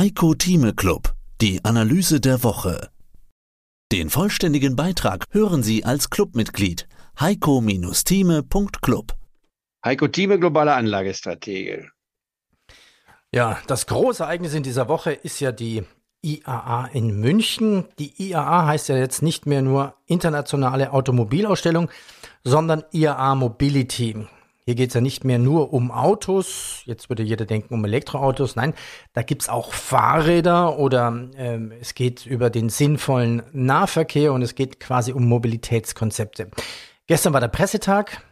Heiko Thieme Club, die Analyse der Woche. Den vollständigen Beitrag hören Sie als Clubmitglied heiko-thieme.club. Heiko Thieme, globale Anlagestratege. Ja, das große Ereignis in dieser Woche ist ja die IAA in München. Die IAA heißt ja jetzt nicht mehr nur Internationale Automobilausstellung, sondern IAA Mobility. Hier geht es ja nicht mehr nur um Autos, jetzt würde jeder denken um Elektroautos, nein, da gibt es auch Fahrräder oder ähm, es geht über den sinnvollen Nahverkehr und es geht quasi um Mobilitätskonzepte. Gestern war der Pressetag,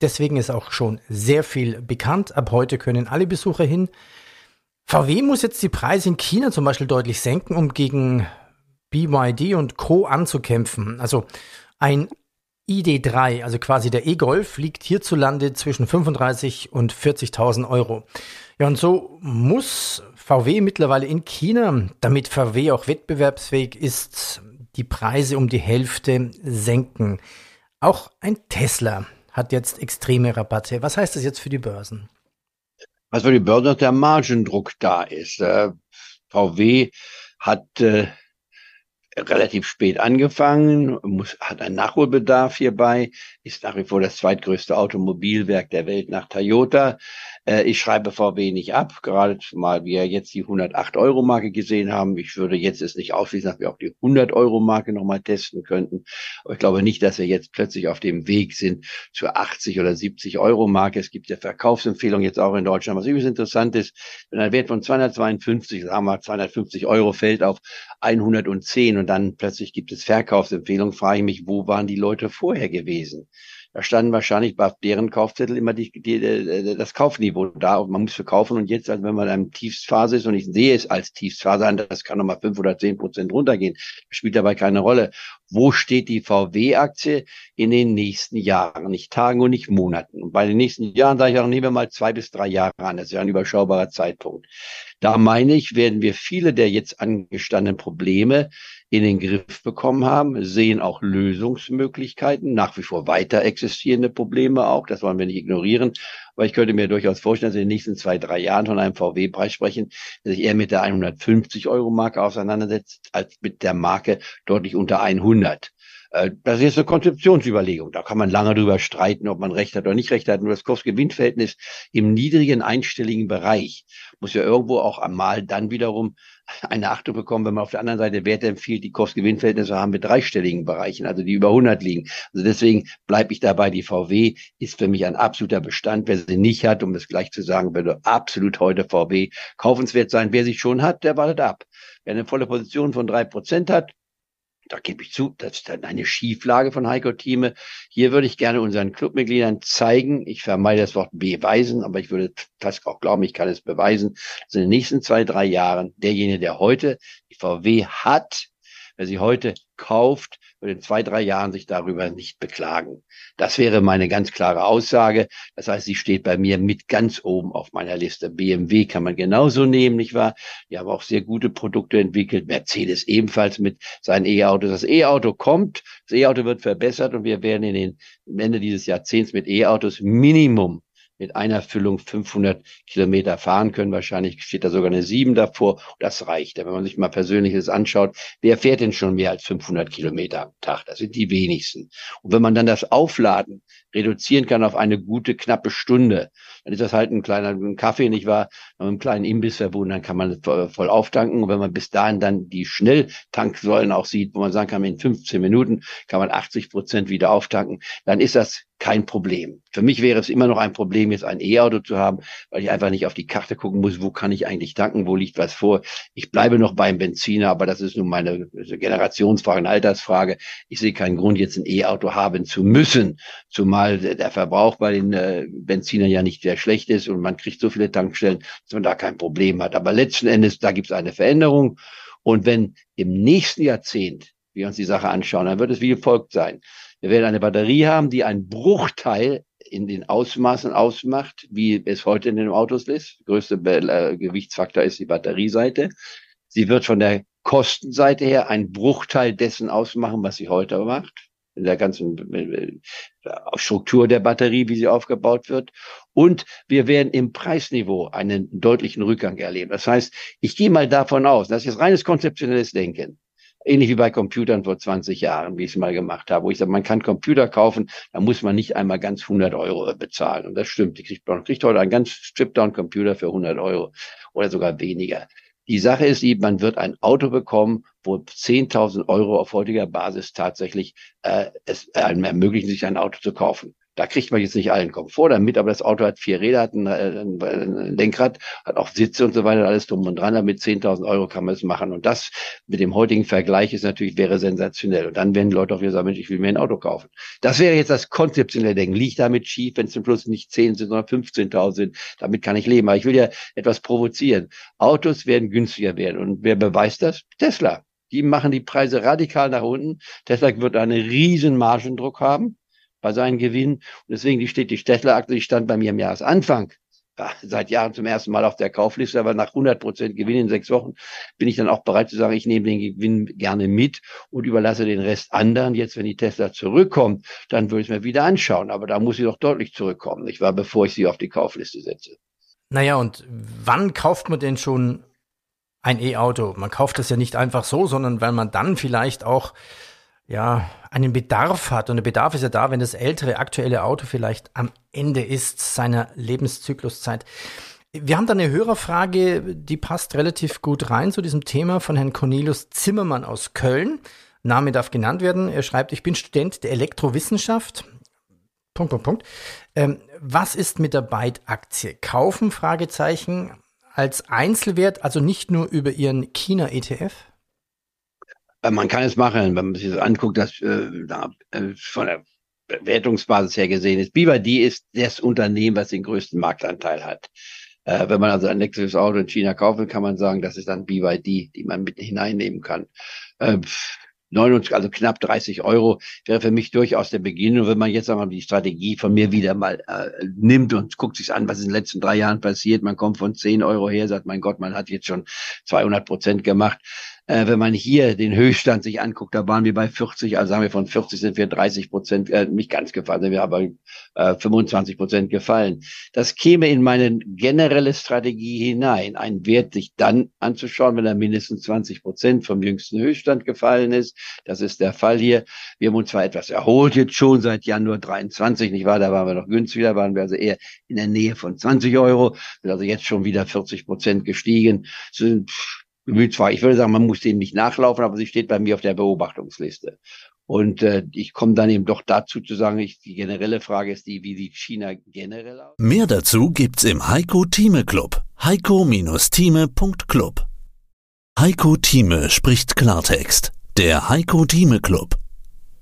deswegen ist auch schon sehr viel bekannt. Ab heute können alle Besucher hin. VW muss jetzt die Preise in China zum Beispiel deutlich senken, um gegen BYD und Co. anzukämpfen. Also ein ID3, also quasi der E-Golf, liegt hierzulande zwischen 35 und 40.000 Euro. Ja, und so muss VW mittlerweile in China, damit VW auch wettbewerbsfähig ist, die Preise um die Hälfte senken. Auch ein Tesla hat jetzt extreme Rabatte. Was heißt das jetzt für die Börsen? was für die Börse, dass der Margendruck da ist. Äh, VW hat äh, relativ spät angefangen, muss, hat einen Nachholbedarf hierbei, ist nach wie vor das zweitgrößte Automobilwerk der Welt nach Toyota. Äh, ich schreibe VW nicht ab, gerade mal wir jetzt die 108-Euro-Marke gesehen haben. Ich würde jetzt es nicht ausschließen, dass wir auch die 100-Euro-Marke nochmal testen könnten. Aber ich glaube nicht, dass wir jetzt plötzlich auf dem Weg sind zur 80 oder 70-Euro-Marke. Es gibt ja Verkaufsempfehlungen jetzt auch in Deutschland. Was übrigens interessant ist, wenn ein Wert von 252, sagen wir 250 Euro fällt auf 110 und dann plötzlich gibt es Verkaufsempfehlungen, frage ich mich, wo waren die Leute vorher gewesen? Da standen wahrscheinlich bei deren Kaufzettel immer die, die, die, das Kaufniveau da und man muss verkaufen und jetzt, also wenn man in einem Tiefstphase ist und ich sehe es als Tiefstphase an, das kann nochmal fünf oder zehn Prozent runtergehen, spielt dabei keine Rolle. Wo steht die VW-Aktie in den nächsten Jahren? Nicht Tagen und nicht Monaten. Und bei den nächsten Jahren sage ich auch, nehmen wir mal zwei bis drei Jahre an. Das ist ja ein überschaubarer Zeitpunkt. Da meine ich, werden wir viele der jetzt angestandenen Probleme in den Griff bekommen haben, sehen auch Lösungsmöglichkeiten, nach wie vor weiter existierende Probleme auch, das wollen wir nicht ignorieren. Aber ich könnte mir durchaus vorstellen, dass wir in den nächsten zwei, drei Jahren von einem VW-Preis sprechen, der sich eher mit der 150-Euro-Marke auseinandersetzt, als mit der Marke deutlich unter 100. Äh, das ist eine Konzeptionsüberlegung. Da kann man lange drüber streiten, ob man recht hat oder nicht recht hat. Nur das Kurs-Gewinn-Verhältnis im niedrigen einstelligen Bereich muss ja irgendwo auch einmal dann wiederum eine Achtung bekommen, wenn man auf der anderen Seite Werte empfiehlt, die Kost-Gewinn-Verhältnisse haben mit dreistelligen Bereichen, also die über 100 liegen. Also deswegen bleibe ich dabei, die VW ist für mich ein absoluter Bestand. Wer sie nicht hat, um das gleich zu sagen, würde absolut heute VW kaufenswert sein. Wer sie schon hat, der wartet ab. Wer eine volle Position von drei Prozent hat, da gebe ich zu, das ist dann eine Schieflage von Heiko Thieme. Hier würde ich gerne unseren Clubmitgliedern zeigen, ich vermeide das Wort beweisen, aber ich würde fast auch glauben, ich kann es beweisen, dass in den nächsten zwei, drei Jahren derjenige, der heute die VW hat, wer sie heute kauft, wird in zwei, drei Jahren sich darüber nicht beklagen. Das wäre meine ganz klare Aussage. Das heißt, sie steht bei mir mit ganz oben auf meiner Liste. BMW kann man genauso nehmen, nicht wahr? Die haben auch sehr gute Produkte entwickelt. Mercedes ebenfalls mit seinen E-Autos. Das E-Auto kommt, das E-Auto wird verbessert und wir werden in den Ende dieses Jahrzehnts mit E-Autos Minimum mit einer Füllung 500 Kilometer fahren können. Wahrscheinlich steht da sogar eine 7 davor. Das reicht. Wenn man sich mal Persönliches anschaut, wer fährt denn schon mehr als 500 Kilometer am Tag? Das sind die wenigsten. Und wenn man dann das Aufladen reduzieren kann auf eine gute, knappe Stunde, dann ist das halt ein kleiner ein Kaffee, nicht wahr? Man einen kleinen Imbiss verbunden, dann kann man voll auftanken. Und wenn man bis dahin dann die Schnelltanksäulen auch sieht, wo man sagen kann, in 15 Minuten kann man 80 Prozent wieder auftanken, dann ist das kein Problem. Für mich wäre es immer noch ein Problem, jetzt ein E-Auto zu haben, weil ich einfach nicht auf die Karte gucken muss, wo kann ich eigentlich tanken, wo liegt was vor. Ich bleibe noch beim Benziner, aber das ist nun meine Generationsfrage, eine Altersfrage. Ich sehe keinen Grund, jetzt ein E-Auto haben zu müssen, zumal der Verbrauch bei den äh, Benzinern ja nicht sehr schlecht ist und man kriegt so viele Tankstellen, dass man da kein Problem hat. Aber letzten Endes, da gibt es eine Veränderung. Und wenn im nächsten Jahrzehnt wir uns die Sache anschauen, dann wird es wie folgt sein. Wir werden eine Batterie haben, die einen Bruchteil in den Ausmaßen ausmacht, wie es heute in den Autos ist. Größte äh, Gewichtsfaktor ist die Batterieseite. Sie wird von der Kostenseite her einen Bruchteil dessen ausmachen, was sie heute macht. in der ganzen äh, Struktur der Batterie, wie sie aufgebaut wird. Und wir werden im Preisniveau einen deutlichen Rückgang erleben. Das heißt, ich gehe mal davon aus, das ist reines konzeptionelles Denken ähnlich wie bei Computern vor 20 Jahren, wie ich es mal gemacht habe, wo ich sage, man kann Computer kaufen, da muss man nicht einmal ganz 100 Euro bezahlen. Und das stimmt. Ich kriege, man kriegt heute einen ganz Strip-Down-Computer für 100 Euro oder sogar weniger. Die Sache ist die, man wird ein Auto bekommen, wo 10.000 Euro auf heutiger Basis tatsächlich äh, es einem ermöglichen, sich ein Auto zu kaufen. Da kriegt man jetzt nicht allen Komfort damit, aber das Auto hat vier Räder, hat ein, äh, ein, ein Lenkrad, hat auch Sitze und so weiter, alles drum und dran. Damit 10.000 Euro kann man es machen. Und das mit dem heutigen Vergleich ist natürlich, wäre sensationell. Und dann werden Leute auch wieder sagen, Mensch, ich will mir ein Auto kaufen. Das wäre jetzt das konzeptionelle Denken. Liegt damit schief, wenn es zum Schluss nicht 10 sind, sondern 15.000 sind. Damit kann ich leben. Aber ich will ja etwas provozieren. Autos werden günstiger werden. Und wer beweist das? Tesla. Die machen die Preise radikal nach unten. Tesla wird einen riesen Margendruck haben bei seinen Gewinnen. Und deswegen die steht die Städtler-Aktie, die stand bei mir im Jahresanfang. Ja, seit Jahren zum ersten Mal auf der Kaufliste, aber nach 100 Prozent Gewinn in sechs Wochen bin ich dann auch bereit zu sagen, ich nehme den Gewinn gerne mit und überlasse den Rest anderen. Jetzt, wenn die Tesla zurückkommt, dann würde ich es mir wieder anschauen. Aber da muss sie doch deutlich zurückkommen, Ich war, bevor ich sie auf die Kaufliste setze. Naja, und wann kauft man denn schon ein E-Auto? Man kauft das ja nicht einfach so, sondern weil man dann vielleicht auch ja, einen Bedarf hat. Und der Bedarf ist ja da, wenn das ältere aktuelle Auto vielleicht am Ende ist seiner Lebenszykluszeit. Wir haben da eine Hörerfrage, die passt relativ gut rein zu diesem Thema von Herrn Cornelius Zimmermann aus Köln. Name darf genannt werden. Er schreibt, ich bin Student der Elektrowissenschaft. Punkt, Punkt, Punkt. Ähm, was ist mit der Byte-Aktie? Kaufen? Fragezeichen. Als Einzelwert, also nicht nur über Ihren China-ETF? Äh, man kann es machen, wenn man sich das anguckt, dass äh, äh, von der Bewertungsbasis her gesehen ist. BYD ist das Unternehmen, was den größten Marktanteil hat. Äh, wenn man also ein elektrisches Auto in China kaufen, kann man sagen, das ist dann BYD, die man mit hineinnehmen kann. Äh, 29, also knapp 30 Euro wäre für mich durchaus der Beginn. Und wenn man jetzt einmal die Strategie von mir wieder mal äh, nimmt und guckt sich an, was in den letzten drei Jahren passiert, man kommt von 10 Euro her, sagt, mein Gott, man hat jetzt schon 200 Prozent gemacht äh, wenn man hier den Höchststand sich anguckt, da waren wir bei 40, also sagen wir von 40 sind wir 30 Prozent, äh, nicht ganz gefallen, sind wir aber äh, 25 Prozent gefallen. Das käme in meine generelle Strategie hinein, einen Wert sich dann anzuschauen, wenn er mindestens 20 Prozent vom jüngsten Höchststand gefallen ist. Das ist der Fall hier. Wir haben uns zwar etwas erholt jetzt schon seit Januar 23, nicht wahr? Da waren wir noch günstiger, waren wir also eher in der Nähe von 20 Euro, sind also jetzt schon wieder 40 Prozent gestiegen. Sind zwar, ich würde sagen, man muss dem nicht nachlaufen, aber sie steht bei mir auf der Beobachtungsliste. Und äh, ich komme dann eben doch dazu zu sagen, ich, die generelle Frage ist die, wie sieht China generell aus? Mehr dazu gibt's im Heiko Thieme Club. Heiko-Thieme.club Heiko Thieme spricht Klartext. Der Heiko Thieme Club.